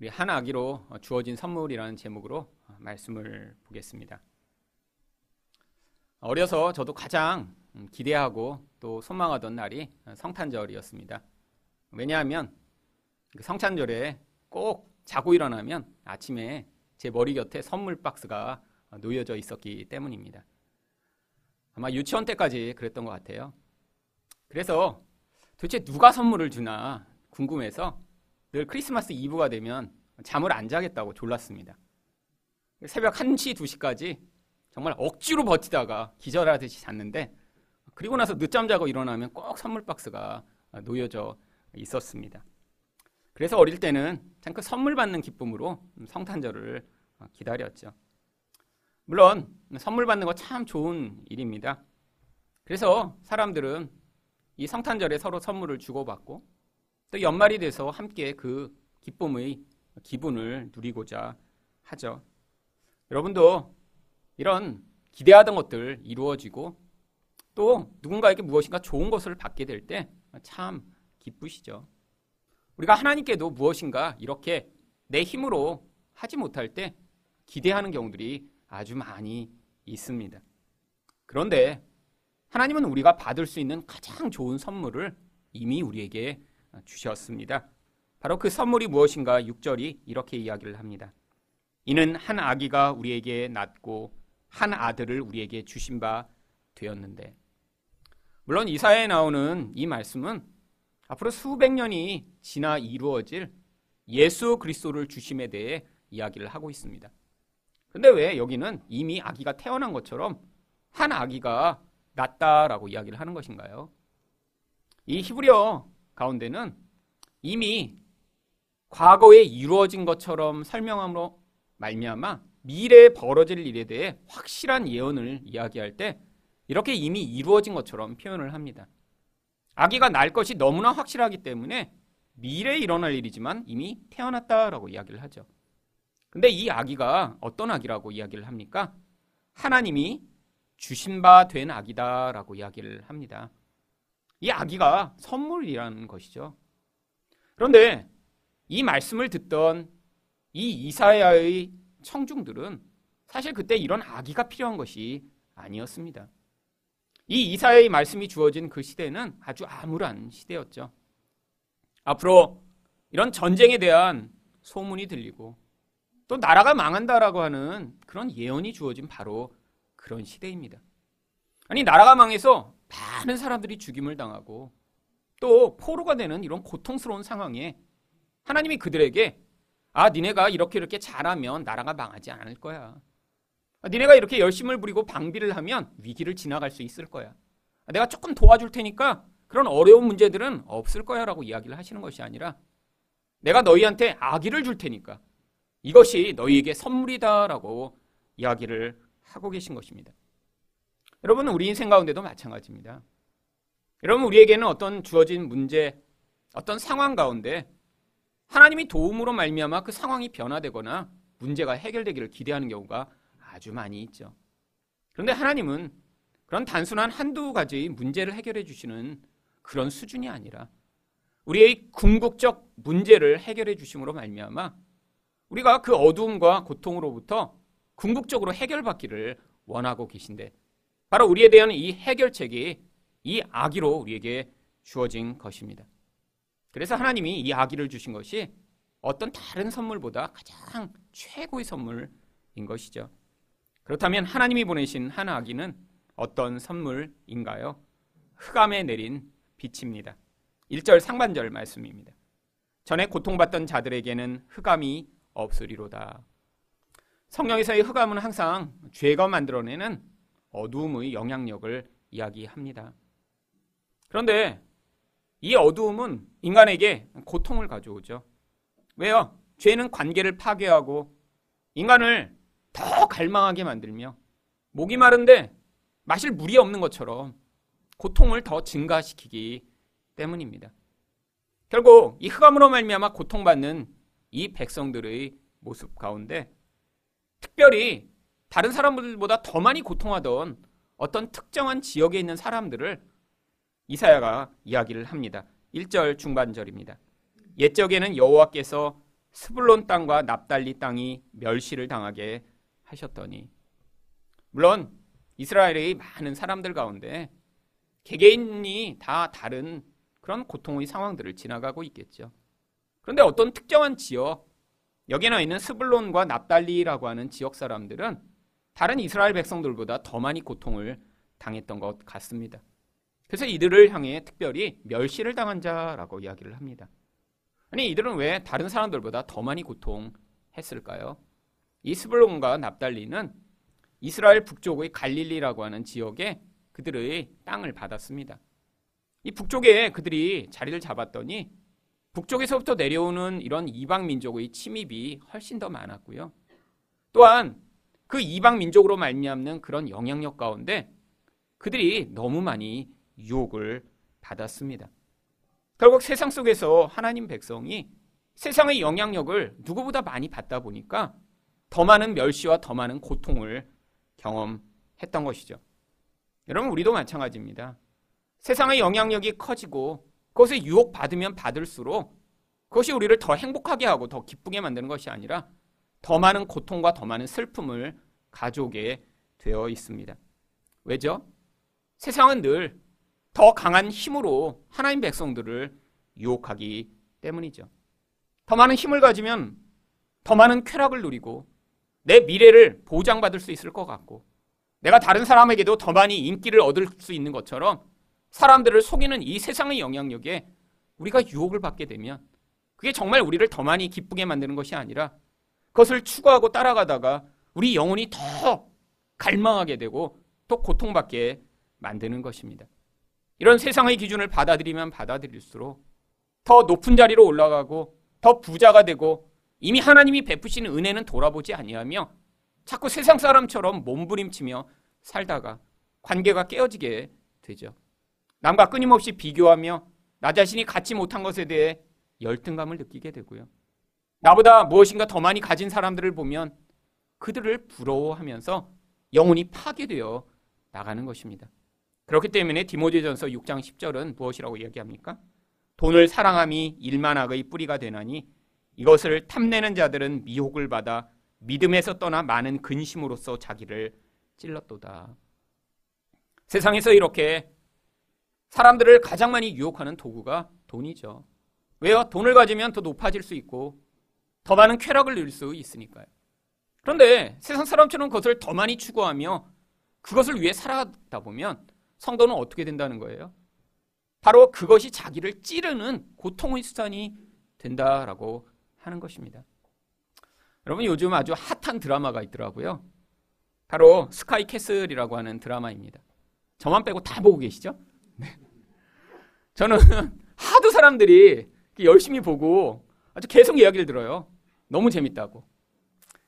우리 한 아기로 주어진 선물이라는 제목으로 말씀을 보겠습니다. 어려서 저도 가장 기대하고 또 소망하던 날이 성탄절이었습니다. 왜냐하면 그 성탄절에 꼭 자고 일어나면 아침에 제 머리 곁에 선물 박스가 놓여져 있었기 때문입니다. 아마 유치원 때까지 그랬던 것 같아요. 그래서 도대체 누가 선물을 주나 궁금해서 늘 크리스마스 이브가 되면 잠을 안 자겠다고 졸랐습니다. 새벽 1시, 2시까지 정말 억지로 버티다가 기절하듯이 잤는데 그리고 나서 늦잠 자고 일어나면 꼭 선물 박스가 놓여져 있었습니다. 그래서 어릴 때는 참 그 선물 받는 기쁨으로 성탄절을 기다렸죠. 물론 선물 받는 거 참 좋은 일입니다. 그래서 사람들은 이 성탄절에 서로 선물을 주고받고 또 연말이 돼서 함께 그 기쁨의 기분을 누리고자 하죠. 여러분도 이런 기대하던 것들 이루어지고 또 누군가에게 무엇인가 좋은 것을 받게 될 때 참 기쁘시죠. 우리가 하나님께도 무엇인가 이렇게 내 힘으로 하지 못할 때 기대하는 경우들이 아주 많이 있습니다. 그런데 하나님은 우리가 받을 수 있는 가장 좋은 선물을 이미 우리에게 주셨습니다. 바로 그 선물이 무엇인가 6절이 이렇게 이야기를 합니다. 이는 한 아기가 우리에게 낳고 한 아들을 우리에게 주신 바 되었는데 물론 이사야에 나오는 이 말씀은 앞으로 수백 년이 지나 이루어질 예수 그리스도를 주심에 대해 이야기를 하고 있습니다. 근데 왜 여기는 이미 아기가 태어난 것처럼 한 아기가 낳다라고 이야기를 하는 것인가요? 이 히브리어 가운데는 이미 과거에 이루어진 것처럼 설명함으로 말미암아 미래에 벌어질 일에 대해 확실한 예언을 이야기할 때 이렇게 이미 이루어진 것처럼 표현을 합니다. 아기가 날 것이 너무나 확실하기 때문에 미래에 일어날 일이지만 이미 태어났다라고 이야기를 하죠. 근데 이 아기가 어떤 아기라고 이야기를 합니까? 하나님이 주신 바 된 아기다라고 이야기를 합니다. 이 아기가 선물이라는 것이죠. 그런데 이 말씀을 듣던 이 이사야의 청중들은 사실 그때 이런 아기가 필요한 것이 아니었습니다. 이 이사야의 말씀이 주어진 그 시대는 아주 암울한 시대였죠. 앞으로 이런 전쟁에 대한 소문이 들리고 또 나라가 망한다라고 하는 그런 예언이 주어진 바로 그런 시대입니다. 아니 나라가 망해서 많은 사람들이 죽임을 당하고 또 포로가 되는 이런 고통스러운 상황에 하나님이 그들에게 아 니네가 이렇게 이렇게 잘하면 나라가 망하지 않을 거야. 아, 니네가 이렇게 열심을 부리고 방비를 하면 위기를 지나갈 수 있을 거야. 아, 내가 조금 도와줄 테니까 그런 어려운 문제들은 없을 거야라고 이야기를 하시는 것이 아니라 내가 너희한테 아기를 줄 테니까 이것이 너희에게 선물이다라고 이야기를 하고 계신 것입니다. 여러분 우리 인생 가운데도 마찬가지입니다. 여러분 우리에게는 어떤 주어진 문제, 어떤 상황 가운데 하나님이 도움으로 말미암아 그 상황이 변화되거나 문제가 해결되기를 기대하는 경우가 아주 많이 있죠. 그런데 하나님은 그런 단순한 한두 가지의 문제를 해결해 주시는 그런 수준이 아니라 우리의 궁극적 문제를 해결해 주심으로 말미암아 우리가 그 어두움과 고통으로부터 궁극적으로 해결받기를 원하고 계신데 바로 우리에 대한 이 해결책이 이 아기로 우리에게 주어진 것입니다. 그래서 하나님이 이 아기를 주신 것이 어떤 다른 선물보다 가장 최고의 선물인 것이죠. 그렇다면 하나님이 보내신 한 아기는 어떤 선물인가요? 흑암에 내린 빛입니다. 1절 상반절 말씀입니다. 전에 고통받던 자들에게는 흑암이 없으리로다. 성경에서의 흑암은 항상 죄가 만들어내는 어두움의 영향력을 이야기합니다. 그런데 이 어두움은 인간에게 고통을 가져오죠. 왜요? 죄는 관계를 파괴하고 인간을 더 갈망하게 만들며 목이 마른데 마실 물이 없는 것처럼 고통을 더 증가시키기 때문입니다. 결국 이 흑암으로 말미암아 고통받는 이 백성들의 모습 가운데 특별히 다른 사람들보다 더 많이 고통하던 어떤 특정한 지역에 있는 사람들을 이사야가 이야기를 합니다. 1절 중반절입니다. 옛적에는 여호와께서 스불론 땅과 납달리 땅이 멸시를 당하게 하셨더니 물론 이스라엘의 많은 사람들 가운데 개개인이 다 다른 그런 고통의 상황들을 지나가고 있겠죠. 그런데 어떤 특정한 지역 여기에 나 있는 스불론과 납달리라고 하는 지역 사람들은 다른 이스라엘 백성들보다 더 많이 고통을 당했던 것 같습니다. 그래서 이들을 향해 특별히 멸시를 당한 자라고 이야기를 합니다. 아니 이들은 왜 다른 사람들보다 더 많이 고통했을까요? 이 스불론과 납달리는 이스라엘 북쪽의 갈릴리라고 하는 지역에 그들의 땅을 받았습니다. 이 북쪽에 그들이 자리를 잡았더니 북쪽에서부터 내려오는 이런 이방 민족의 침입이 훨씬 더 많았고요. 또한 그 이방 민족으로 말미암는 그런 영향력 가운데 그들이 너무 많이 유혹을 받았습니다. 결국 세상 속에서 하나님 백성이 세상의 영향력을 누구보다 많이 받다 보니까 더 많은 멸시와 더 많은 고통을 경험했던 것이죠. 여러분, 우리도 마찬가지입니다. 세상의 영향력이 커지고 그것에 유혹받으면 받을수록 그것이 우리를 더 행복하게 하고 더 기쁘게 만드는 것이 아니라 더 많은 고통과 더 많은 슬픔을 가져오게 되어 있습니다. 왜죠? 세상은 늘 더 강한 힘으로 하나님 백성들을 유혹하기 때문이죠. 더 많은 힘을 가지면 더 많은 쾌락을 누리고 내 미래를 보장받을 수 있을 것 같고 내가 다른 사람에게도 더 많이 인기를 얻을 수 있는 것처럼 사람들을 속이는 이 세상의 영향력에 우리가 유혹을 받게 되면 그게 정말 우리를 더 많이 기쁘게 만드는 것이 아니라 그것을 추구하고 따라가다가 우리 영혼이 더 갈망하게 되고 더 고통받게 만드는 것입니다. 이런 세상의 기준을 받아들이면 받아들일수록 더 높은 자리로 올라가고 더 부자가 되고 이미 하나님이 베푸시는 은혜는 돌아보지 아니하며 자꾸 세상 사람처럼 몸부림치며 살다가 관계가 깨어지게 되죠. 남과 끊임없이 비교하며 나 자신이 갖지 못한 것에 대해 열등감을 느끼게 되고요. 나보다 무엇인가 더 많이 가진 사람들을 보면 그들을 부러워하면서 영혼이 파괴되어 나가는 것입니다. 그렇기 때문에 디모데전서 6장 10절은 무엇이라고 이야기합니까? 돈을 사랑함이 일만악의 뿌리가 되나니 이것을 탐내는 자들은 미혹을 받아 믿음에서 떠나 많은 근심으로써 자기를 찔렀도다. 세상에서 이렇게 사람들을 가장 많이 유혹하는 도구가 돈이죠. 왜요? 돈을 가지면 더 높아질 수 있고 더 많은 쾌락을 누릴 수 있으니까요. 그런데 세상 사람처럼 그것을 더 많이 추구하며 그것을 위해 살아가다 보면 성도는 어떻게 된다는 거예요? 바로 그것이 자기를 찌르는 고통의 수단이 된다라고 하는 것입니다. 여러분 요즘 아주 핫한 드라마가 있더라고요. 바로 스카이 캐슬이라고 하는 드라마입니다. 저만 빼고 다 보고 계시죠? 네. 저는 하도 사람들이 열심히 보고 아주 계속 이야기를 들어요. 너무 재밌다고.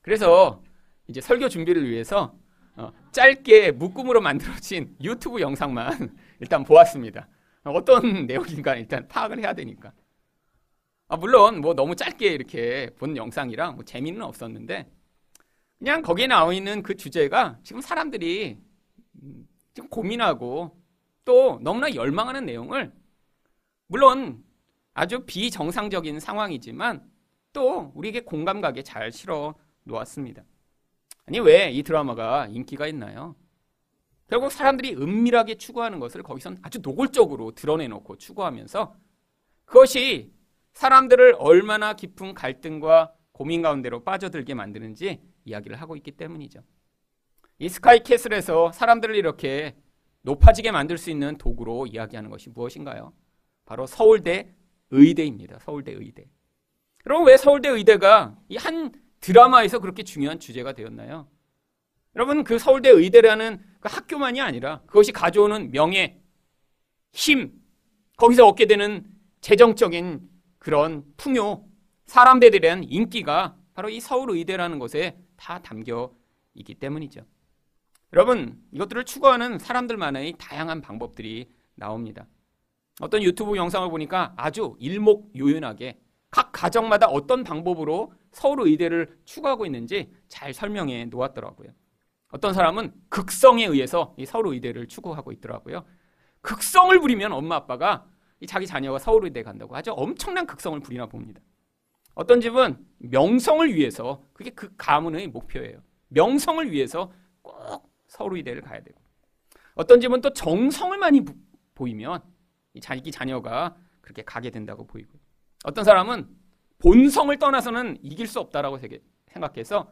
그래서 이제 설교 준비를 위해서 어, 짧게 묶음으로 만들어진 유튜브 영상만 일단 보았습니다. 어떤 내용인가 일단 파악을 해야 되니까. 아, 물론 뭐 너무 짧게 이렇게 본 영상이라 뭐 재미는 없었는데 그냥 거기에 나와 있는 그 주제가 지금 사람들이 음, 지금 고민하고 또 너무나 열망하는 내용을 물론 아주 비정상적인 상황이지만 또 우리에게 공감 가게 잘 실어 놓았습니다. 아니 왜 이 드라마가 인기가 있나요? 결국 사람들이 은밀하게 추구하는 것을 거기선 아주 노골적으로 드러내놓고 추구하면서 그것이 사람들을 얼마나 깊은 갈등과 고민 가운데로 빠져들게 만드는지 이야기를 하고 있기 때문이죠. 이 스카이 캐슬에서 사람들을 이렇게 높아지게 만들 수 있는 도구로 이야기하는 것이 무엇인가요? 바로 서울대 의대입니다. 서울대 의대. 그럼 왜 서울대 의대가 이 한 드라마에서 그렇게 중요한 주제가 되었나요? 여러분 그 서울대 의대라는 그 학교만이 아니라 그것이 가져오는 명예, 힘, 거기서 얻게 되는 재정적인 그런 풍요, 사람들에 대한 인기가 바로 이 서울 의대라는 곳에 다 담겨 있기 때문이죠. 여러분, 이것들을 추구하는 사람들만의 다양한 방법들이 나옵니다. 어떤 유튜브 영상을 보니까 아주 일목요연하게 각 가정마다 어떤 방법으로 서울 의대를 추구하고 있는지 잘 설명해 놓았더라고요. 어떤 사람은 극성에 의해서 이 서울 의대를 추구하고 있더라고요. 극성을 부리면 엄마 아빠가 자기 자녀가 서울 의대 간다고 아주 엄청난 극성을 부리나 봅니다. 어떤 집은 명성을 위해서 그게 그 가문의 목표예요. 명성을 위해서 꼭 서울의대를 가야 되고 어떤 집은 또 정성을 많이 보이면 자기 자녀가 그렇게 가게 된다고 보이고 어떤 사람은 본성을 떠나서는 이길 수 없다라고 생각해서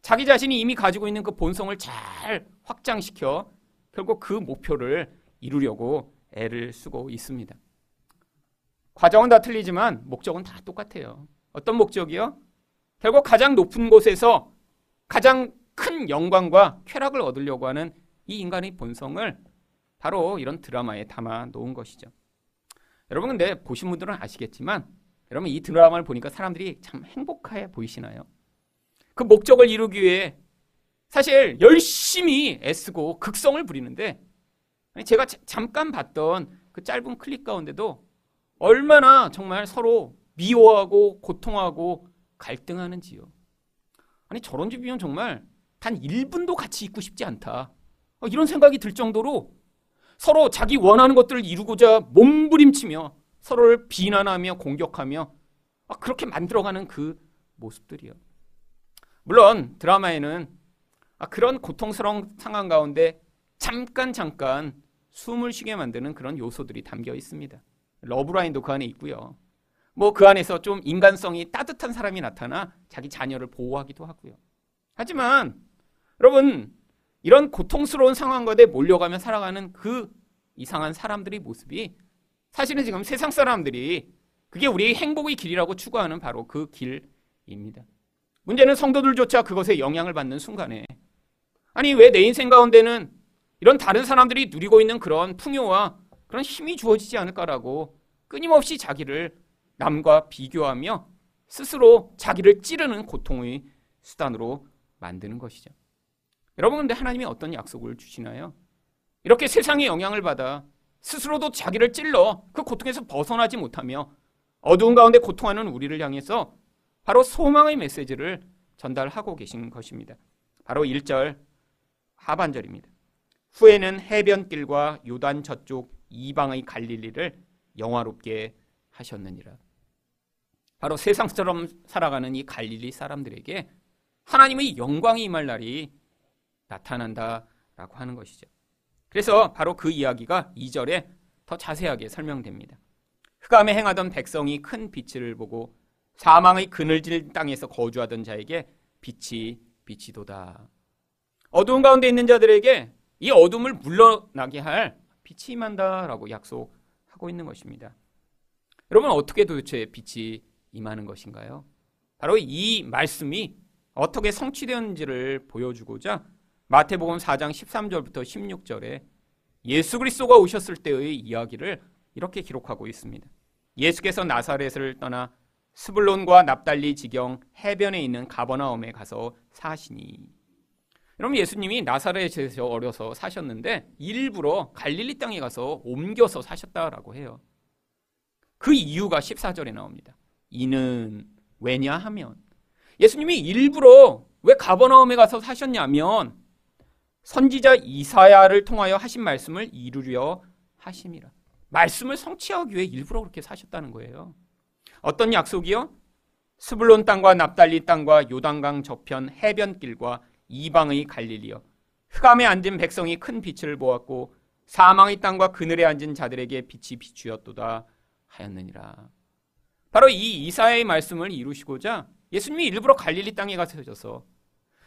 자기 자신이 이미 가지고 있는 그 본성을 잘 확장시켜 결국 그 목표를 이루려고 애를 쓰고 있습니다. 과정은 다 틀리지만 목적은 다 똑같아요. 어떤 목적이요? 결국 가장 높은 곳에서 가장 큰 영광과 쾌락을 얻으려고 하는 이 인간의 본성을 바로 이런 드라마에 담아 놓은 것이죠. 여러분 근데 보신 분들은 아시겠지만 여러분 이 드라마를 보니까 사람들이 참 행복해 보이시나요? 그 목적을 이루기 위해 사실 열심히 애쓰고 극성을 부리는데 제가 잠깐 봤던 그 짧은 클립 가운데도 얼마나 정말 서로 미워하고 고통하고 갈등하는지요. 아니 저런 집이면 정말 단 1분도 같이 있고 싶지 않다. 어, 이런 생각이 들 정도로 서로 자기 원하는 것들을 이루고자 몸부림치며 서로를 비난하며 공격하며 아, 그렇게 만들어가는 그 모습들이요. 물론 드라마에는 아, 그런 고통스러운 상황 가운데 잠깐 잠깐 숨을 쉬게 만드는 그런 요소들이 담겨 있습니다. 러브라인도 그 안에 있고요. 뭐 그 안에서 좀 인간성이 따뜻한 사람이 나타나 자기 자녀를 보호하기도 하고요. 하지만 여러분 이런 고통스러운 상황 가운데 몰려가며 살아가는 그 이상한 사람들의 모습이 사실은 지금 세상 사람들이 그게 우리의 행복의 길이라고 추구하는 바로 그 길입니다. 문제는 성도들조차 그것에 영향을 받는 순간에 아니 왜 내 인생 가운데는 이런 다른 사람들이 누리고 있는 그런 풍요와 그런 힘이 주어지지 않을까라고 끊임없이 자기를 남과 비교하며 스스로 자기를 찌르는 고통의 수단으로 만드는 것이죠. 여러분 근데 하나님이 어떤 약속을 주시나요? 이렇게 세상의 영향을 받아 스스로도 자기를 찔러 그 고통에서 벗어나지 못하며 어두운 가운데 고통하는 우리를 향해서 바로 소망의 메시지를 전달하고 계신 것입니다. 바로 1절 하반절입니다. 후에는 해변길과 요단 저쪽 이방의 갈릴리를 영화롭게 하셨느니라. 바로 세상처럼 살아가는 이 갈릴리 사람들에게 하나님의 영광이 임할 날이 나타난다라고 하는 것이죠. 그래서 바로 그 이야기가 2절에 더 자세하게 설명됩니다. 흑암에 행하던 백성이 큰 빛을 보고 사망의 그늘질 땅에서 거주하던 자에게 빛이 빛이도다. 어두운 가운데 있는 자들에게 이 어둠을 물러나게 할 빛이 임한다라고 약속하고 있는 것입니다. 여러분 어떻게 도대체 빛이 임하는 것인가요? 바로 이 말씀이 어떻게 성취되었는지를 보여주고자 마태복음 4장 13절부터 16절에 예수 그리스도가 오셨을 때의 이야기를 이렇게 기록하고 있습니다. 예수께서 나사렛을 떠나 스불론과 납달리 지경 해변에 있는 가버나움에 가서 사시니 여러분 예수님이 나사렛에서 어려서 사셨는데 일부러 갈릴리 땅에 가서 옮겨서 사셨다라고 해요. 그 이유가 14절에 나옵니다. 이는 왜냐하면 예수님이 일부러 왜 가버나움에 가서 사셨냐면 선지자 이사야를 통하여 하신 말씀을 이루려 하심이라. 말씀을 성취하기 위해 일부러 그렇게 사셨다는 거예요. 어떤 약속이요? 스불론 땅과 납달리 땅과 요단강 저편 해변길과 이방의 갈릴리여 흑암에 앉은 백성이 큰 빛을 보았고 사망의 땅과 그늘에 앉은 자들에게 빛이 비추었도다 하였느니라. 바로 이 이사야의 말씀을 이루시고자 예수님이 일부러 갈릴리 땅에 가서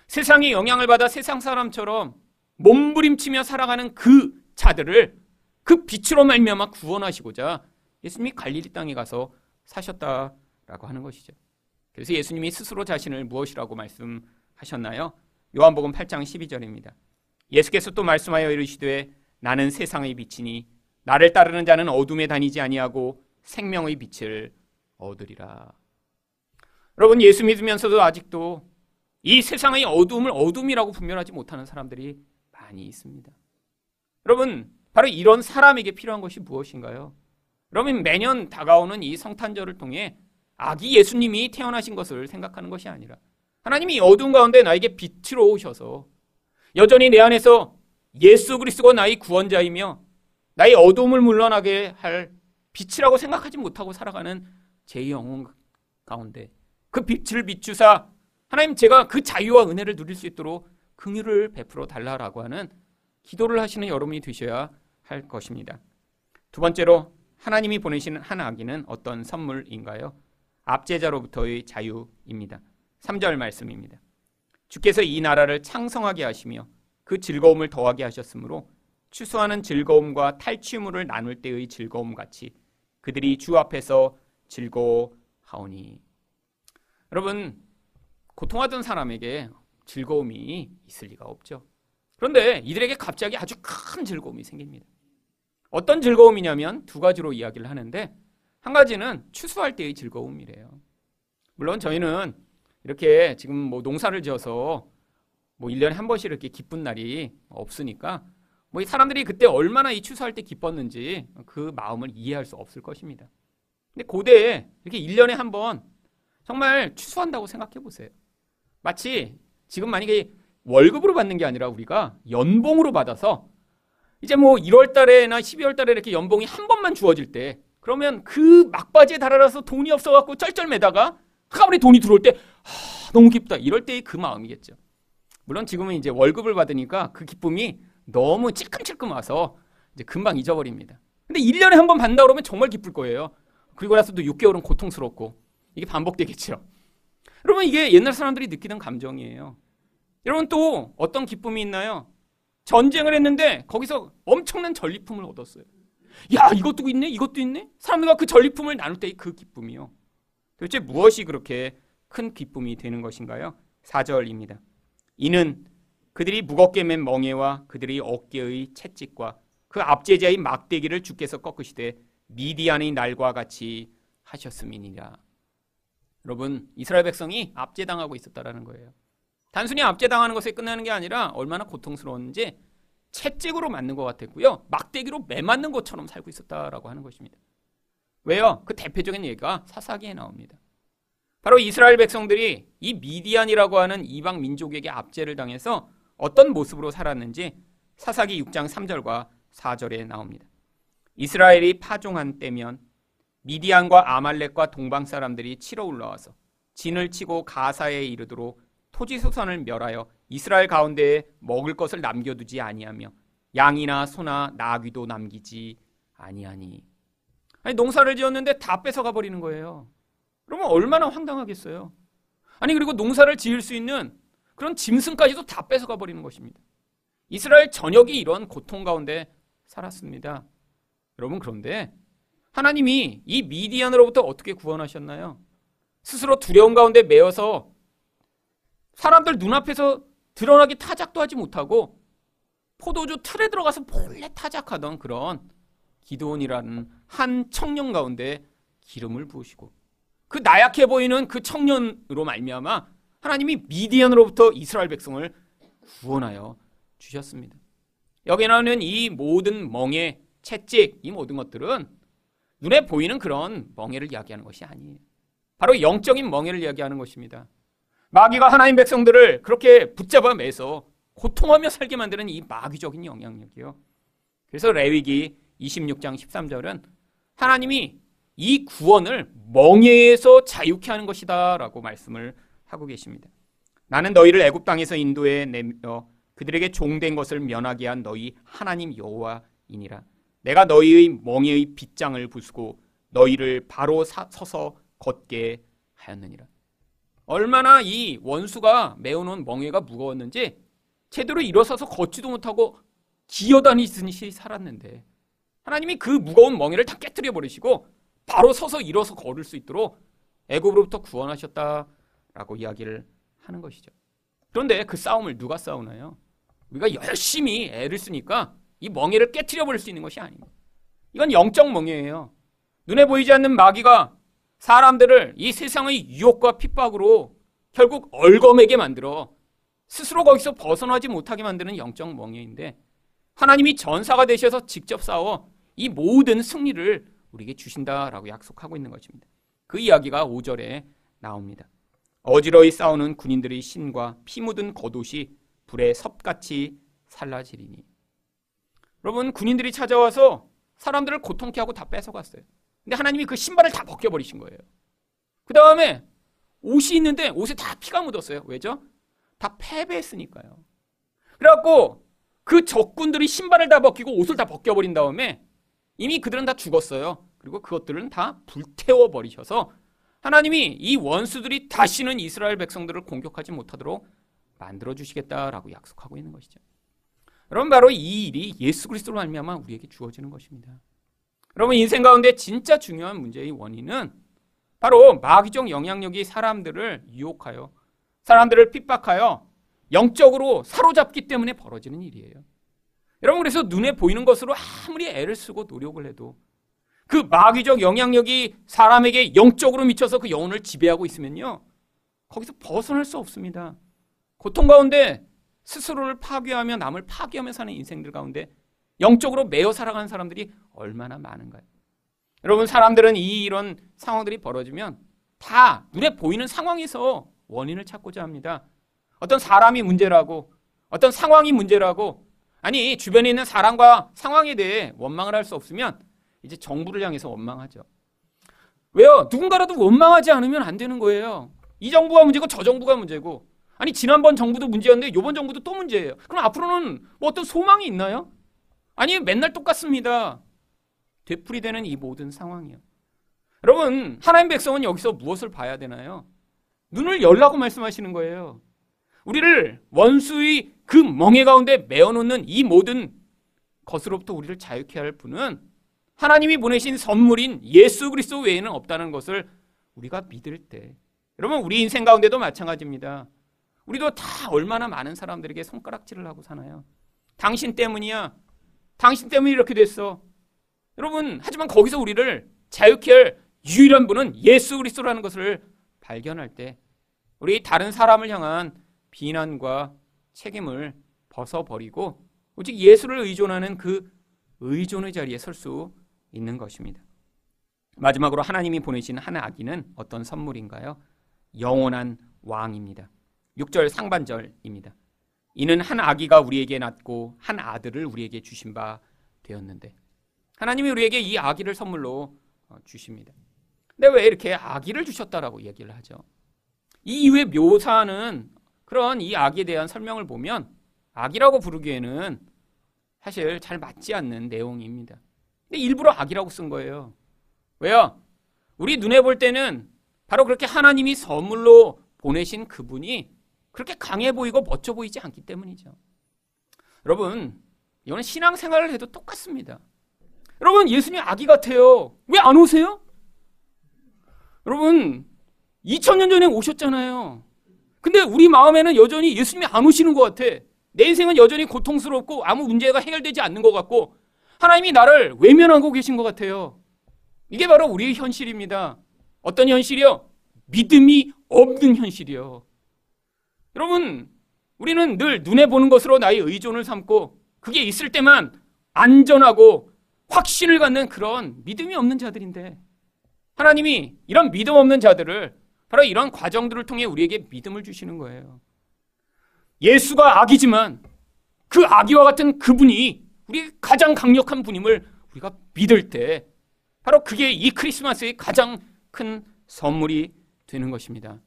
세상의 영향을 받아 세상 사람처럼 몸부림치며 살아가는 그 자들을 그 빛으로 말미암아 구원하시고자 예수님이 갈릴리 땅에 가서 사셨다라고 하는 것이죠. 그래서 예수님이 스스로 자신을 무엇이라고 말씀하셨나요? 요한복음 8장 12절입니다. 예수께서 또 말씀하여 이르시되 나는 세상의 빛이니 나를 따르는 자는 어둠에 다니지 아니하고 생명의 빛을 얻으리라. 여러분 예수 믿으면서도 아직도 이 세상의 어둠을 어둠이라고 분별하지 못하는 사람들이 많이 있습니다. 여러분, 바로 이런 사람에게 필요한 것이 무엇인가요? 여러분, 매년 다가오는 이 성탄절을 통해 아기 예수님이 태어나신 것을 생각하는 것이 아니라 하나님이 어두운 가운데 나에게 빛으로 오셔서 여전히 내 안에서 예수 그리스도가 나의 구원자이며 나의 어둠을 물러나게 할 빛이라고 생각하지 못하고 살아가는 제 영혼 가운데 그 빛을 비추사 하나님 제가 그 자유와 은혜를 누릴 수 있도록 긍휼을 베풀어 달라라고 하는 기도를 하시는 여러분이 되셔야 할 것입니다. 두 번째로 하나님이 보내시는 한 아기는 어떤 선물인가요? 압제자로부터의 자유입니다. 3절 말씀입니다. 주께서 이 나라를 창성하게 하시며 그 즐거움을 더하게 하셨으므로 추수하는 즐거움과 탈취물을 나눌 때의 즐거움 같이 그들이 주 앞에서 즐거워하오니. 여러분 고통하던 사람에게 즐거움이 있을 리가 없죠. 그런데 이들에게 갑자기 아주 큰 즐거움이 생깁니다. 어떤 즐거움이냐면 두 가지로 이야기를 하는데 한 가지는 추수할 때의 즐거움이래요. 물론 저희는 이렇게 지금 뭐 농사를 지어서 뭐 1년에 한 번씩 이렇게 기쁜 날이 없으니까 뭐 사람들이 그때 얼마나 이 추수할 때 기뻤는지 그 마음을 이해할 수 없을 것입니다. 근데 고대에 이렇게 1년에 한 번 정말 추수한다고 생각해 보세요. 마치 지금 만약에 월급으로 받는 게 아니라 우리가 연봉으로 받아서 이제 뭐 1월 달에나 12월 달에 이렇게 연봉이 한 번만 주어질 때 그러면 그 막바지에 달아나서 돈이 없어갖고 쩔쩔매다가 한꺼번에 돈이 들어올 때 하, 너무 기쁘다 이럴 때의 그 마음이겠죠. 물론 지금은 이제 월급을 받으니까 그 기쁨이 너무 찔끔찔끔 와서 이제 금방 잊어버립니다. 근데 1년에 한 번 받는다 그러면 정말 기쁠 거예요. 그리고 나서도 6개월은 고통스럽고 이게 반복되겠죠. 여러분 이게 옛날 사람들이 느끼는 감정이에요. 여러분 또 어떤 기쁨이 있나요? 전쟁을 했는데 거기서 엄청난 전리품을 얻었어요. 야 이것도 있네 이것도 있네 사람들과 그 전리품을 나눌 때의 그 기쁨이요. 도대체 무엇이 그렇게 큰 기쁨이 되는 것인가요? 4절입니다. 이는 그들이 무겁게 맨 멍에와 그들의 어깨의 채찍과 그 압제자의 막대기를 주께서 꺾으시되 미디안의 날과 같이 하셨음이니라. 여러분 이스라엘 백성이 압제당하고 있었다라는 거예요. 단순히 압제당하는 것에 끝나는 게 아니라 얼마나 고통스러웠는지 채찍으로 맞는 것 같았고요. 막대기로 매맞는 것처럼 살고 있었다라고 하는 것입니다. 왜요? 그 대표적인 얘기가 사사기에 나옵니다. 바로 이스라엘 백성들이 이 미디안이라고 하는 이방 민족에게 압제를 당해서 어떤 모습으로 살았는지 사사기 6장 3절과 4절에 나옵니다. 이스라엘이 파종한 때면 미디안과 아말렉과 동방 사람들이 치러 올라와서 진을 치고 가사에 이르도록 토지 소산을 멸하여 이스라엘 가운데에 먹을 것을 남겨두지 아니하며 양이나 소나 나귀도 남기지 아니하니. 아니 농사를 지었는데 다 뺏어가 버리는 거예요. 그러면 얼마나 황당하겠어요. 아니 그리고 농사를 지을 수 있는 그런 짐승까지도 다 뺏어가 버리는 것입니다. 이스라엘 전역이 이런 고통 가운데 살았습니다. 여러분 그런데 하나님이 이 미디안으로부터 어떻게 구원하셨나요? 스스로 두려움 가운데 매여서 사람들 눈앞에서 드러나게 타작도 하지 못하고 포도주 틀에 들어가서 몰래 타작하던 그런 기도원이라는 한 청년 가운데 기름을 부으시고 그 나약해 보이는 그 청년으로 말미암아 하나님이 미디안으로부터 이스라엘 백성을 구원하여 주셨습니다. 여기 나오는 이 모든 멍에 채찍 이 모든 것들은 눈에 보이는 그런 멍해를 이야기하는 것이 아니에요. 바로 영적인 멍해를 이야기하는 것입니다. 마귀가 하나님 백성들을 그렇게 붙잡아 매서 고통하며 살게 만드는 이 마귀적인 영향력이요. 그래서 레위기 26장 13절은 하나님이 이 구원을 멍해에서 자유케 하는 것이다라고 말씀을 하고 계십니다. 나는 너희를 애굽 땅에서 인도해 내어 그들에게 종된 것을 면하게 한 너희 하나님 여호와이니라. 내가 너희의 멍에의 빗장을 부수고 너희를 바로 사, 서서 걷게 하였느니라. 얼마나 이 원수가 메어놓은 멍에가 무거웠는지 제대로 일어서서 걷지도 못하고 기어다니듯이 살았는데 하나님이 그 무거운 멍에를 다 깨뜨려 버리시고 바로 서서 일어서 걸을 수 있도록 애굽으로부터 구원하셨다라고 이야기를 하는 것이죠. 그런데 그 싸움을 누가 싸우나요? 우리가 열심히 애를 쓰니까 이 멍에를 깨뜨려 버릴 수 있는 것이 아닙니다. 이건 영적 멍에예요. 눈에 보이지 않는 마귀가 사람들을 이 세상의 유혹과 핍박으로 결국 얼검에게 만들어 스스로 거기서 벗어나지 못하게 만드는 영적 멍에인데 하나님이 전사가 되셔서 직접 싸워 이 모든 승리를 우리에게 주신다라고 약속하고 있는 것입니다. 그 이야기가 5절에 나옵니다. 어지러이 싸우는 군인들의 신과 피 묻은 겉옷이 불에 섭같이 살라지리니 여러분 군인들이 찾아와서 사람들을 고통케 하고 다 뺏어갔어요. 근데 하나님이 그 신발을 다 벗겨버리신 거예요. 그 다음에 옷이 있는데 옷에 다 피가 묻었어요. 왜죠? 다 패배했으니까요. 그래갖고 그 적군들이 신발을 다 벗기고 옷을 다 벗겨버린 다음에 이미 그들은 다 죽었어요. 그리고 그것들은 다 불태워 버리셔서 하나님이 이 원수들이 다시는 이스라엘 백성들을 공격하지 못하도록 만들어 주시겠다라고 약속하고 있는 것이죠. 여러분 바로 이 일이 예수 그리스도로 말미암아 우리에게 주어지는 것입니다. 여러분 인생 가운데 진짜 중요한 문제의 원인은 바로 마귀적 영향력이 사람들을 유혹하여 사람들을 핍박하여 영적으로 사로잡기 때문에 벌어지는 일이에요. 여러분 그래서 눈에 보이는 것으로 아무리 애를 쓰고 노력을 해도 그 마귀적 영향력이 사람에게 영적으로 미쳐서 그 영혼을 지배하고 있으면요. 거기서 벗어날 수 없습니다. 고통 가운데 스스로를 파괴하며 남을 파괴하며 사는 인생들 가운데 영적으로 매여 살아가는 사람들이 얼마나 많은가요? 여러분 사람들은 이 이런 상황들이 벌어지면 다 눈에 보이는 상황에서 원인을 찾고자 합니다. 어떤 사람이 문제라고 어떤 상황이 문제라고 아니 주변에 있는 사람과 상황에 대해 원망을 할 수 없으면 이제 정부를 향해서 원망하죠. 왜요? 누군가라도 원망하지 않으면 안 되는 거예요. 이 정부가 문제고 저 정부가 문제고 아니 지난번 정부도 문제였는데 이번 정부도 또 문제예요. 그럼 앞으로는 뭐 어떤 소망이 있나요? 아니 맨날 똑같습니다. 되풀이되는 이 모든 상황이요. 여러분 하나님 백성은 여기서 무엇을 봐야 되나요? 눈을 열라고 말씀하시는 거예요. 우리를 원수의 그 멍해 가운데 메어놓는 이 모든 것으로부터 우리를 자유케 할 분은 하나님이 보내신 선물인 예수 그리스도 외에는 없다는 것을 우리가 믿을 때 여러분 우리 인생 가운데도 마찬가지입니다. 우리도 다 얼마나 많은 사람들에게 손가락질을 하고 사나요? 당신 때문이야. 당신 때문에 이렇게 됐어. 여러분 하지만 거기서 우리를 자유케 할 유일한 분은 예수 그리스도라는 것을 발견할 때 우리 다른 사람을 향한 비난과 책임을 벗어버리고 오직 예수를 의존하는 그 의존의 자리에 설 수 있는 것입니다. 마지막으로 하나님이 보내신 한 아기는 어떤 선물인가요? 영원한 왕입니다. 6절 상반절입니다. 이는 한 아기가 우리에게 낳고 한 아들을 우리에게 주신 바 되었는데 하나님이 우리에게 이 아기를 선물로 어, 주십니다. 근데 왜 이렇게 아기를 주셨다라고 얘기를 하죠? 이 이후에 묘사하는 그런 이 악에 대한 설명을 보면 악이라고 부르기에는 사실 잘 맞지 않는 내용입니다. 근데 일부러 악이라고 쓴 거예요. 왜요? 우리 눈에 볼 때는 바로 그렇게 하나님이 선물로 보내신 그분이 그렇게 강해 보이고 멋져 보이지 않기 때문이죠. 여러분, 이거는 신앙생활을 해도 똑같습니다. 여러분, 예수님 아기 같아요. 왜 안 오세요? 여러분, 2000년 전에 오셨잖아요. 근데 우리 마음에는 여전히 예수님이 안 오시는 것 같아. 내 인생은 여전히 고통스럽고 아무 문제가 해결되지 않는 것 같고 하나님이 나를 외면하고 계신 것 같아요. 이게 바로 우리의 현실입니다. 어떤 현실이요? 믿음이 없는 현실이요. 여러분, 우리는 늘 눈에 보는 것으로 나의 의존을 삼고 그게 있을 때만 안전하고 확신을 갖는 그런 믿음이 없는 자들인데 하나님이 이런 믿음 없는 자들을 바로 이런 과정들을 통해 우리에게 믿음을 주시는 거예요. 예수가 아기지만 그 아기와 같은 그분이 우리 가장 강력한 분임을 우리가 믿을 때 바로 그게 이 크리스마스의 가장 큰 선물이 되는 것입니다.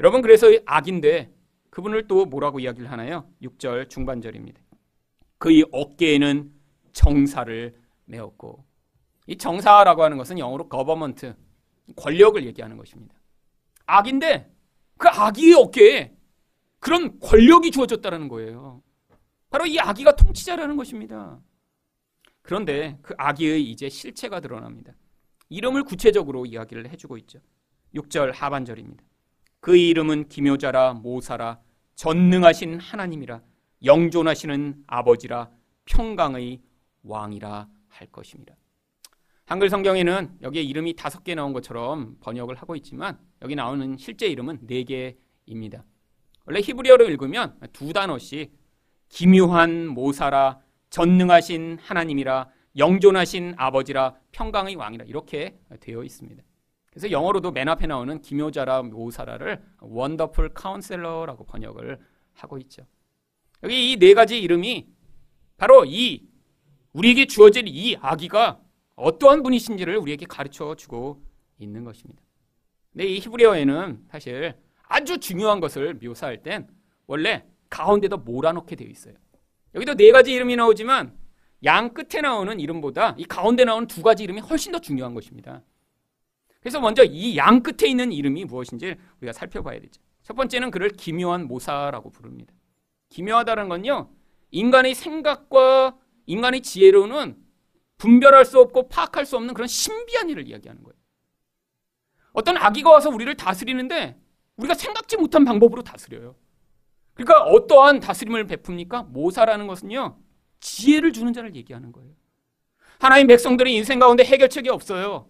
여러분 그래서 아긴데 그분을 또 뭐라고 이야기를 하나요? 6절 중반절입니다. 그의 어깨에는 정사를 메었고 이 정사라고 하는 것은 영어로 government 권력을 얘기하는 것입니다. 악인데 그 아기의 어깨에 그런 권력이 주어졌다는 거예요. 바로 이 아기가 통치자라는 것입니다. 그런데 그 아기의 이제 실체가 드러납니다. 이름을 구체적으로 이야기를 해주고 있죠. 6절 하반절입니다. 그 이름은 기묘자라 모사라 전능하신 하나님이라 영존하시는 아버지라 평강의 왕이라 할 것입니다. 한글 성경에는 여기에 이름이 다섯 개 나온 것처럼 번역을 하고 있지만 여기 나오는 실제 이름은 네 개입니다. 원래 히브리어로 읽으면 두 단어씩 기묘한 모사라 전능하신 하나님이라 영존하신 아버지라 평강의 왕이라 이렇게 되어 있습니다. 그래서 영어로도 맨 앞에 나오는 기묘자라 모사라를 Wonderful Counselor라고 번역을 하고 있죠. 여기 이 네 가지 이름이 바로 이 우리에게 주어질 이 아기가 어떠한 분이신지를 우리에게 가르쳐 주고 있는 것입니다. 근데 이 히브리어에는 사실 아주 중요한 것을 묘사할 땐 원래 가운데다 몰아넣게 되어 있어요. 여기도 네 가지 이름이 나오지만 양 끝에 나오는 이름보다 이 가운데 나오는 두 가지 이름이 훨씬 더 중요한 것입니다. 그래서 먼저 이 양 끝에 있는 이름이 무엇인지 우리가 살펴봐야 되죠. 첫 번째는 그를 기묘한 모사라고 부릅니다. 기묘하다는 건요, 인간의 생각과 인간의 지혜로는 분별할 수 없고 파악할 수 없는 그런 신비한 일을 이야기하는 거예요. 어떤 아기가 와서 우리를 다스리는데 우리가 생각지 못한 방법으로 다스려요. 그러니까 어떠한 다스림을 베풉니까? 모사라는 것은요, 지혜를 주는 자를 얘기하는 거예요. 하나님 백성들의 인생 가운데 해결책이 없어요.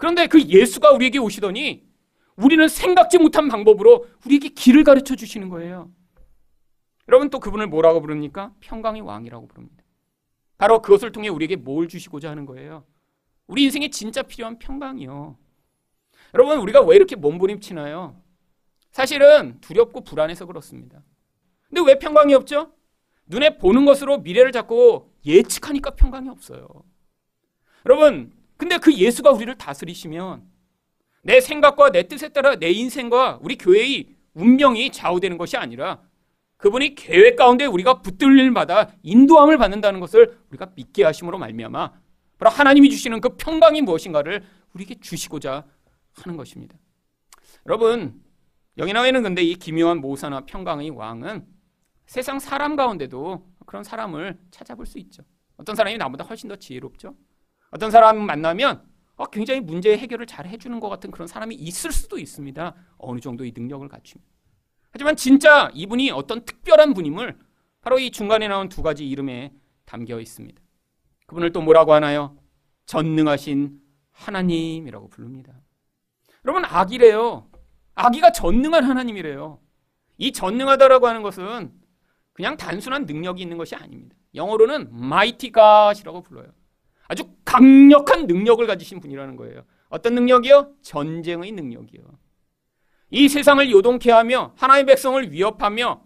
그런데 그 예수가 우리에게 오시더니 우리는 생각지 못한 방법으로 우리에게 길을 가르쳐 주시는 거예요. 여러분 또 그분을 뭐라고 부릅니까? 평강의 왕이라고 부릅니다. 바로 그것을 통해 우리에게 뭘 주시고자 하는 거예요? 우리 인생에 진짜 필요한 평강이요. 여러분 우리가 왜 이렇게 몸부림치나요? 사실은 두렵고 불안해서 그렇습니다. 근데 왜 평강이 없죠? 눈에 보는 것으로 미래를 자꾸 예측하니까 평강이 없어요. 여러분, 근데 그 예수가 우리를 다스리시면 내 생각과 내 뜻에 따라 내 인생과 우리 교회의 운명이 좌우되는 것이 아니라 그분이 계획 가운데 우리가 붙들릴마다 인도함을 받는다는 것을 우리가 믿게 하심으로 말미암아 바로 하나님이 주시는 그 평강이 무엇인가를 우리에게 주시고자 하는 것입니다. 여러분, 여기 나와 있는 근데 이 기묘한 모사나 평강의 왕은 세상 사람 가운데도 그런 사람을 찾아볼 수 있죠. 어떤 사람이 나보다 훨씬 더 지혜롭죠. 어떤 사람 만나면 어, 굉장히 문제 해결을 잘 해주는 것 같은 그런 사람이 있을 수도 있습니다. 어느 정도의 능력을 갖추면. 하지만 진짜 이분이 어떤 특별한 분임을 바로 이 중간에 나온 두 가지 이름에 담겨 있습니다. 그분을 또 뭐라고 하나요? 전능하신 하나님이라고 부릅니다. 여러분, 악이래요. 악이가 전능한 하나님이래요. 이 전능하다라고 하는 것은 그냥 단순한 능력이 있는 것이 아닙니다. 영어로는 mighty God이라고 불러요. 아주 강력한 능력을 가지신 분이라는 거예요. 어떤 능력이요? 전쟁의 능력이요. 이 세상을 요동케 하며 하나님의 백성을 위협하며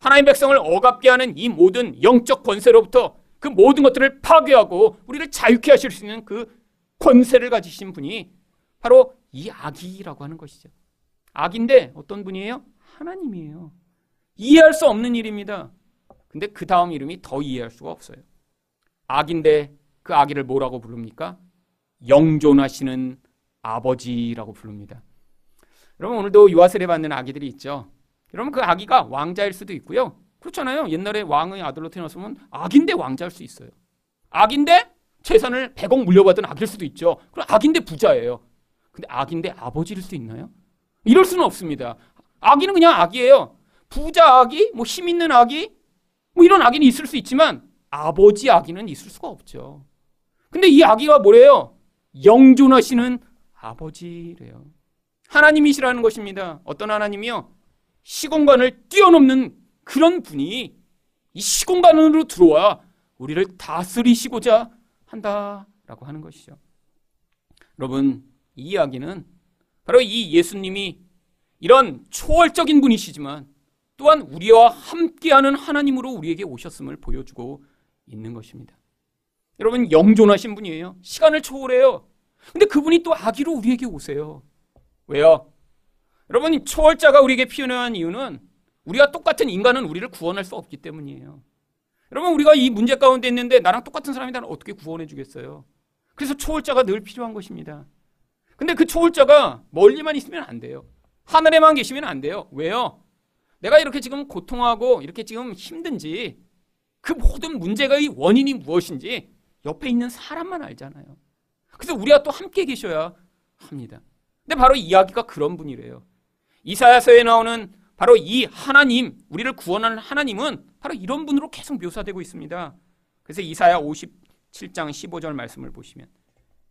하나님의 백성을 억압게 하는 이 모든 영적 권세로부터 그 모든 것들을 파괴하고 우리를 자유케 하실 수 있는 그 권세를 가지신 분이 바로 이 악이라고 하는 것이죠. 악인데 어떤 분이에요? 하나님이에요. 이해할 수 없는 일입니다. 근데 그 다음 이름이 더 이해할 수가 없어요. 악인데 그 아기를 뭐라고 부릅니까? 영존하시는 아버지라고 부릅니다. 여러분 오늘도 유아세례 받는 아기들이 있죠. 여러분 그 아기가 왕자일 수도 있고요. 그렇잖아요. 옛날에 왕의 아들로 태어났으면 악인데 왕자일 수 있어요. 악인데 재산을 100억 물려받은 악일 수도 있죠. 그럼 악인데 부자예요. 근데 악인데 아버지일 수 있나요? 이럴 수는 없습니다. 아기는 그냥 아기예요. 부자 아기, 뭐힘 있는 아기, 뭐 이런 아기는 있을 수 있지만 아버지 아기는 있을 수가 없죠. 근데 이 아기가 뭐래요? 영존하시는 아버지래요. 하나님이시라는 것입니다. 어떤 하나님이요? 시공간을 뛰어넘는 그런 분이 이 시공간으로 들어와 우리를 다스리시고자 한다라고 하는 것이죠. 여러분, 이 이야기는 바로 이 예수님이 이런 초월적인 분이시지만 또한 우리와 함께하는 하나님으로 우리에게 오셨음을 보여주고 있는 것입니다. 여러분 영존하신 분이에요. 시간을 초월해요. 근데 그분이 또 아기로 우리에게 오세요. 왜요? 여러분 초월자가 우리에게 필요한 이유는 우리가 똑같은 인간은 우리를 구원할 수 없기 때문이에요. 여러분 우리가 이 문제 가운데 있는데 나랑 똑같은 사람이 나를 어떻게 구원해 주겠어요? 그래서 초월자가 늘 필요한 것입니다. 근데 그 초월자가 멀리만 있으면 안 돼요. 하늘에만 계시면 안 돼요. 왜요? 내가 이렇게 지금 고통하고 이렇게 지금 힘든지 그 모든 문제가의 원인이 무엇인지 옆에 있는 사람만 알잖아요. 그래서 우리가 또 함께 계셔야 합니다. 근데 바로 이야기가 그런 분이래요. 이사야서에 나오는 바로 이 하나님, 우리를 구원하는 하나님은 바로 이런 분으로 계속 묘사되고 있습니다. 그래서 이사야 57장 15절 말씀을 보시면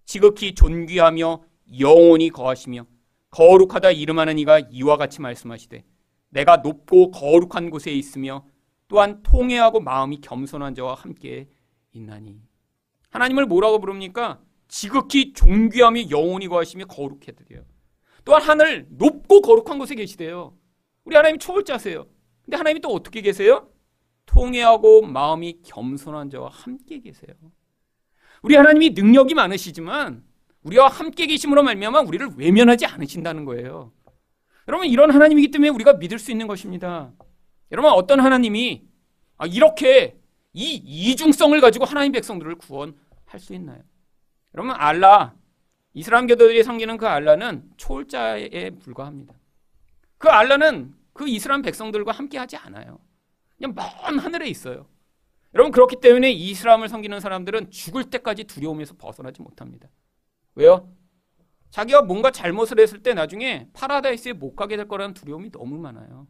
지극히 존귀하며 영원히 거하시며 거룩하다 이름하는 이가 이와 같이 말씀하시되 내가 높고 거룩한 곳에 있으며 또한 통회하고 마음이 겸손한 자와 함께 있나니 하나님을 뭐라고 부릅니까? 지극히 존귀하며 영원히 거하시며 거룩해 드려요. 또한 하늘 높고 거룩한 곳에 계시대요. 우리 하나님 초월자세요. 근데 하나님이 또 어떻게 계세요? 통회하고 마음이 겸손한 자와 함께 계세요. 우리 하나님이 능력이 많으시지만 우리와 함께 계심으로 말미암아 우리를 외면하지 않으신다는 거예요. 여러분 이런 하나님이기 때문에 우리가 믿을 수 있는 것입니다. 여러분 어떤 하나님이 아, 이렇게 이 이중성을 가지고 하나님 백성들을 구원할 수 있나요? 여러분 알라 이슬람교도들이 섬기는 그 알라는 초월자에 불과합니다. 그 알라는 그 이슬람 백성들과 함께하지 않아요. 그냥 먼 하늘에 있어요. 여러분 그렇기 때문에 이슬람을 섬기는 사람들은 죽을 때까지 두려움에서 벗어나지 못합니다. 왜요? 자기가 뭔가 잘못을 했을 때 나중에 파라다이스에 못 가게 될 거라는 두려움이 너무 많아요.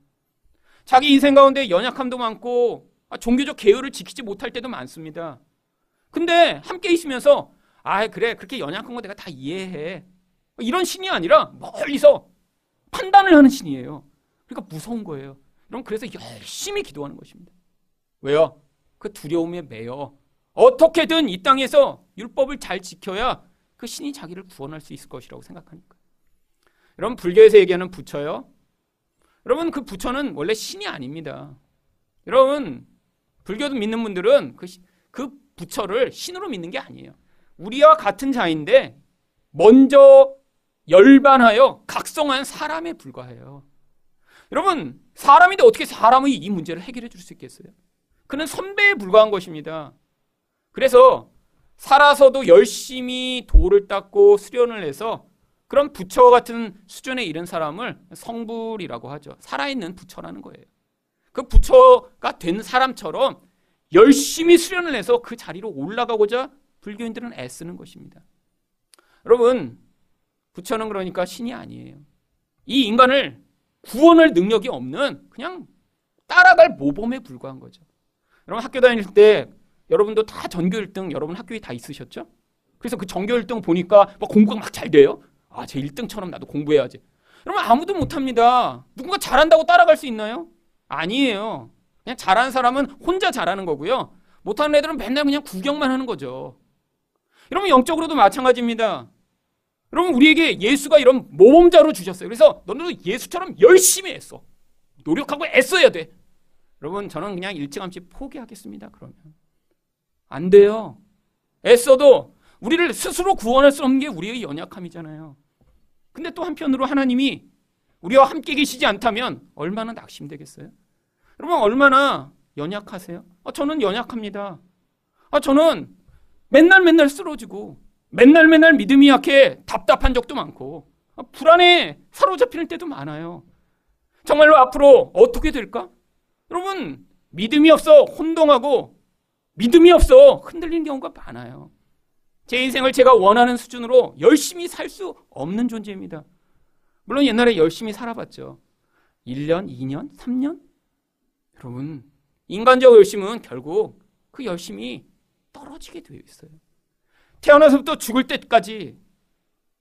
자기 인생 가운데 연약함도 많고 아, 종교적 계율을 지키지 못할 때도 많습니다. 근데 함께 있으면서 아 그래 그렇게 연약한 거 내가 다 이해해 이런 신이 아니라 멀리서 판단을 하는 신이에요. 그러니까 무서운 거예요. 그럼 그래서 열심히 기도하는 것입니다. 왜요? 그 두려움에 매여 어떻게든 이 땅에서 율법을 잘 지켜야 그 신이 자기를 구원할 수 있을 것이라고 생각하니까. 여러분 불교에서 얘기하는 부처요. 여러분 그 부처는 원래 신이 아닙니다. 여러분 불교도 믿는 분들은 그, 그 부처를 신으로 믿는 게 아니에요. 우리와 같은 자인데 먼저 열반하여 각성한 사람에 불과해요. 여러분 사람인데 어떻게 사람의 이 문제를 해결해 줄 수 있겠어요? 그는 선배에 불과한 것입니다. 그래서 살아서도 열심히 돌을 닦고 수련을 해서 그런 부처 같은 수준에 이른 사람을 성불이라고 하죠. 살아있는 부처라는 거예요. 그 부처가 된 사람처럼 열심히 수련을 해서 그 자리로 올라가고자 불교인들은 애쓰는 것입니다. 여러분, 부처는 그러니까 신이 아니에요. 이 인간을 구원할 능력이 없는 그냥 따라갈 모범에 불과한 거죠. 여러분 학교 다닐 때 여러분도 다 전교 1등 여러분 학교에 다 있으셨죠? 그래서 그 전교 1등 보니까 막 공부가 막 잘 돼요. 아, 제 1등처럼 나도 공부해야지. 여러분 아무도 못 합니다. 누군가 잘한다고 따라갈 수 있나요? 아니에요. 그냥 잘하는 사람은 혼자 잘하는 거고요. 못하는 애들은 맨날 그냥 구경만 하는 거죠. 여러분 영적으로도 마찬가지입니다. 여러분 우리에게 예수가 이런 모범자로 주셨어요. 그래서 너는 예수처럼 열심히 했어. 노력하고 애써야 돼. 여러분 저는 그냥 일찌감치 포기하겠습니다. 그러면 안 돼요. 애써도 우리를 스스로 구원할 수 없는 게 우리의 연약함이잖아요. 근데 또 한편으로 하나님이 우리와 함께 계시지 않다면 얼마나 낙심되겠어요? 여러분 얼마나 연약하세요? 아, 저는 연약합니다. 아, 저는 맨날 맨날 쓰러지고 맨날 맨날 믿음이 약해 답답한 적도 많고 아, 불안에 사로잡히는 때도 많아요. 정말로 앞으로 어떻게 될까? 여러분 믿음이 없어 혼동하고 믿음이 없어 흔들리는 경우가 많아요. 제 인생을 제가 원하는 수준으로 열심히 살 수 없는 존재입니다. 물론 옛날에 열심히 살아봤죠. 1년, 2년, 3년? 여러분, 인간적 열심은 결국 그 열심이 떨어지게 되어 있어요. 태어나서부터 죽을 때까지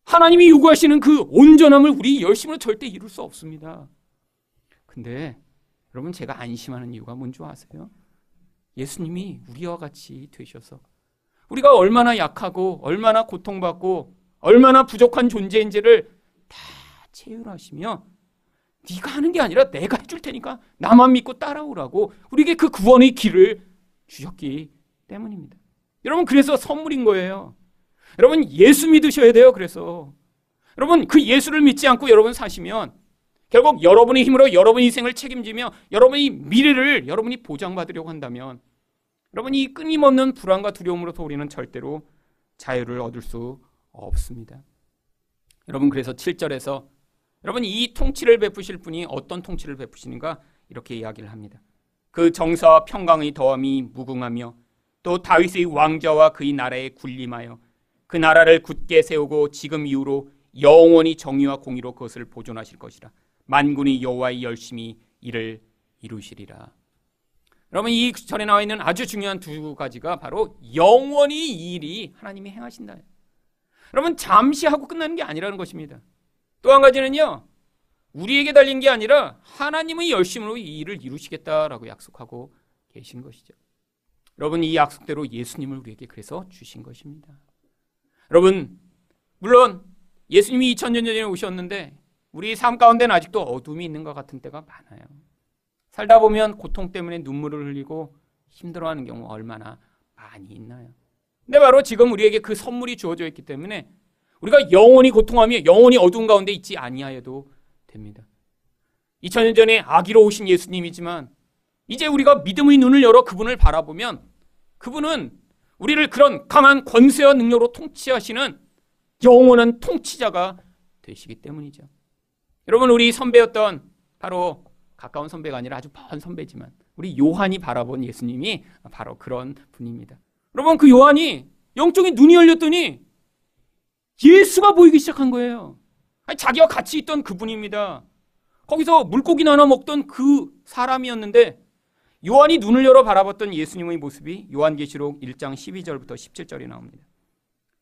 하나님이 요구하시는 그 온전함을 우리 열심으로 절대 이룰 수 없습니다. 근데 여러분 제가 안심하는 이유가 뭔지 아세요? 예수님이 우리와 같이 되셔서 우리가 얼마나 약하고 얼마나 고통받고 얼마나 부족한 존재인지를 다 체휼하시며 네가 하는 게 아니라 내가 해줄 테니까 나만 믿고 따라오라고 우리에게 그 구원의 길을 주셨기 때문입니다. 여러분 그래서 선물인 거예요. 여러분 예수 믿으셔야 돼요. 그래서 여러분 그 예수를 믿지 않고 여러분 사시면 결국 여러분의 힘으로 여러분 인생을 책임지며 여러분의 미래를 여러분이 보장받으려고 한다면 여러분 이 끊임없는 불안과 두려움으로서 우리는 절대로 자유를 얻을 수 없습니다. 여러분 그래서 7절에서 여러분 이 통치를 베푸실 분이 어떤 통치를 베푸시는가 이렇게 이야기를 합니다. 그 정사와 평강의 더함이 무궁하며 또 다윗의 왕자와 그의 나라에 군림하여 그 나라를 굳게 세우고 지금 이후로 영원히 정의와 공의로 그것을 보존하실 것이라. 만군이 여호와의 열심히 이를 이루시리라. 여러분 이 절에 나와 있는 아주 중요한 두 가지가 바로 영원히 이 일이 하나님이 행하신다. 여러분 잠시 하고 끝나는 게 아니라는 것입니다. 또 한 가지는요. 우리에게 달린 게 아니라 하나님의 열심으로 이 일을 이루시겠다라고 약속하고 계신 것이죠. 여러분 이 약속대로 예수님을 우리에게 그래서 주신 것입니다. 여러분 물론 예수님이 2000년 전에 오셨는데 우리 삶 가운데는 아직도 어둠이 있는 것 같은 때가 많아요. 살다 보면 고통 때문에 눈물을 흘리고 힘들어하는 경우 얼마나 많이 있나요? 근데 바로 지금 우리에게 그 선물이 주어져 있기 때문에 우리가 영원히 고통하며 영원히 어두운 가운데 있지 아니하여도 됩니다. 2000년 전에 아기로 오신 예수님이지만 이제 우리가 믿음의 눈을 열어 그분을 바라보면 그분은 우리를 그런 강한 권세와 능력으로 통치하시는 영원한 통치자가 되시기 때문이죠. 여러분 우리 선배였던 바로 가까운 선배가 아니라 아주 먼 선배지만 우리 요한이 바라본 예수님이 바로 그런 분입니다. 여러분 그 요한이 영적인 눈이 열렸더니 예수가 보이기 시작한 거예요. 아니, 자기와 같이 있던 그분입니다. 거기서 물고기나 하나 먹던 그 사람이었는데 요한이 눈을 열어 바라봤던 예수님의 모습이 요한계시록 1장 12절부터 17절이 나옵니다.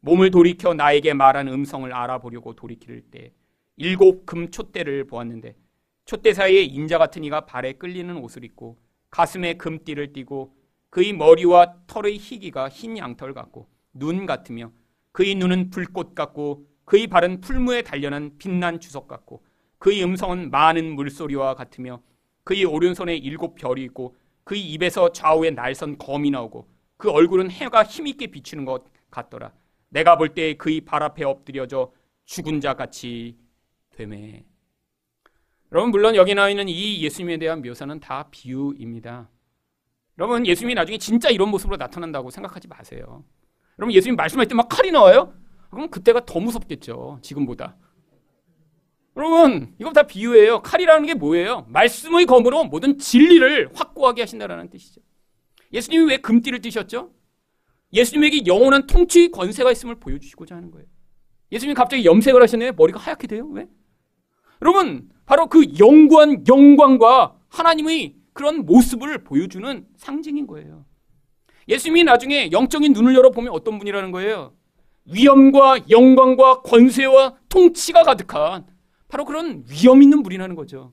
몸을 돌이켜 나에게 말한 음성을 알아보려고 돌이킬 때 일곱 금 촛대를 보았는데 촛대 사이에 인자 같은 이가 발에 끌리는 옷을 입고 가슴에 금띠를 띠고 그의 머리와 털의 희기가 흰 양털 같고 눈 같으며 그의 눈은 불꽃 같고 그의 발은 풀무에 단련한 빛난 주석 같고 그의 음성은 많은 물소리와 같으며 그의 오른손에 일곱 별이 있고 그의 입에서 좌우에 날선 검이 나오고 그 얼굴은 해가 힘있게 비추는 것 같더라. 내가 볼 때 그의 발 앞에 엎드려져 죽은 자 같이 되매. 여러분 물론 여기 나와 있는 이 예수님에 대한 묘사는 다 비유입니다. 여러분 예수님이 나중에 진짜 이런 모습으로 나타난다고 생각하지 마세요. 여러분 예수님 말씀할 때 막 칼이 나와요? 그럼 그때가 더 무섭겠죠. 지금보다. 여러분 이거 다 비유예요. 칼이라는 게 뭐예요? 말씀의 검으로 모든 진리를 확고하게 하신다라는 뜻이죠. 예수님이 왜 금띠를 띠셨죠? 예수님에게 영원한 통치 권세가 있음을 보여주시고자 하는 거예요. 예수님 갑자기 염색을 하셨네요. 머리가 하얗게 돼요. 왜? 여러분 바로 그 영구한 영광과 하나님의 그런 모습을 보여주는 상징인 거예요. 예수님이 나중에 영적인 눈을 열어보면 어떤 분이라는 거예요? 위엄과 영광과 권세와 통치가 가득한 바로 그런 위엄 있는 분이라는 거죠.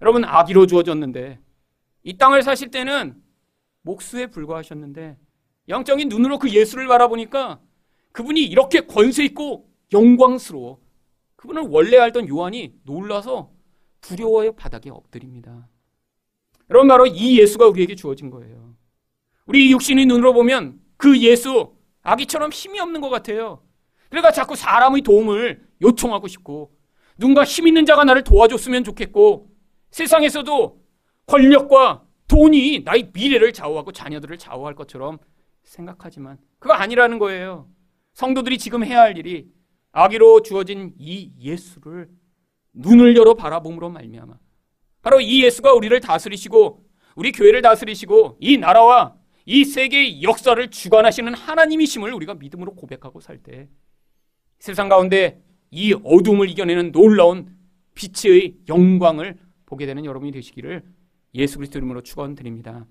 여러분 아기로 주어졌는데 이 땅을 사실 때는 목수에 불과하셨는데 영적인 눈으로 그 예수를 바라보니까 그분이 이렇게 권세 있고 영광스러워 그분을 원래 알던 요한이 놀라서 두려워의 바닥에 엎드립니다. 여러분 바로 이 예수가 우리에게 주어진 거예요. 우리 육신의 눈으로 보면 그 예수 아기처럼 힘이 없는 것 같아요. 그러니까 자꾸 사람의 도움을 요청하고 싶고 누군가 힘 있는 자가 나를 도와줬으면 좋겠고 세상에서도 권력과 돈이 나의 미래를 좌우하고 자녀들을 좌우할 것처럼 생각하지만 그거 아니라는 거예요. 성도들이 지금 해야 할 일이 아기로 주어진 이 예수를 눈을 열어 바라봄으로 말미암아 바로 이 예수가 우리를 다스리시고 우리 교회를 다스리시고 이 나라와 이 세계의 역사를 주관하시는 하나님이심을 우리가 믿음으로 고백하고 살 때 세상 가운데 이 어둠을 이겨내는 놀라운 빛의 영광을 보게 되는 여러분이 되시기를 예수 그리스도 이름으로 축원드립니다.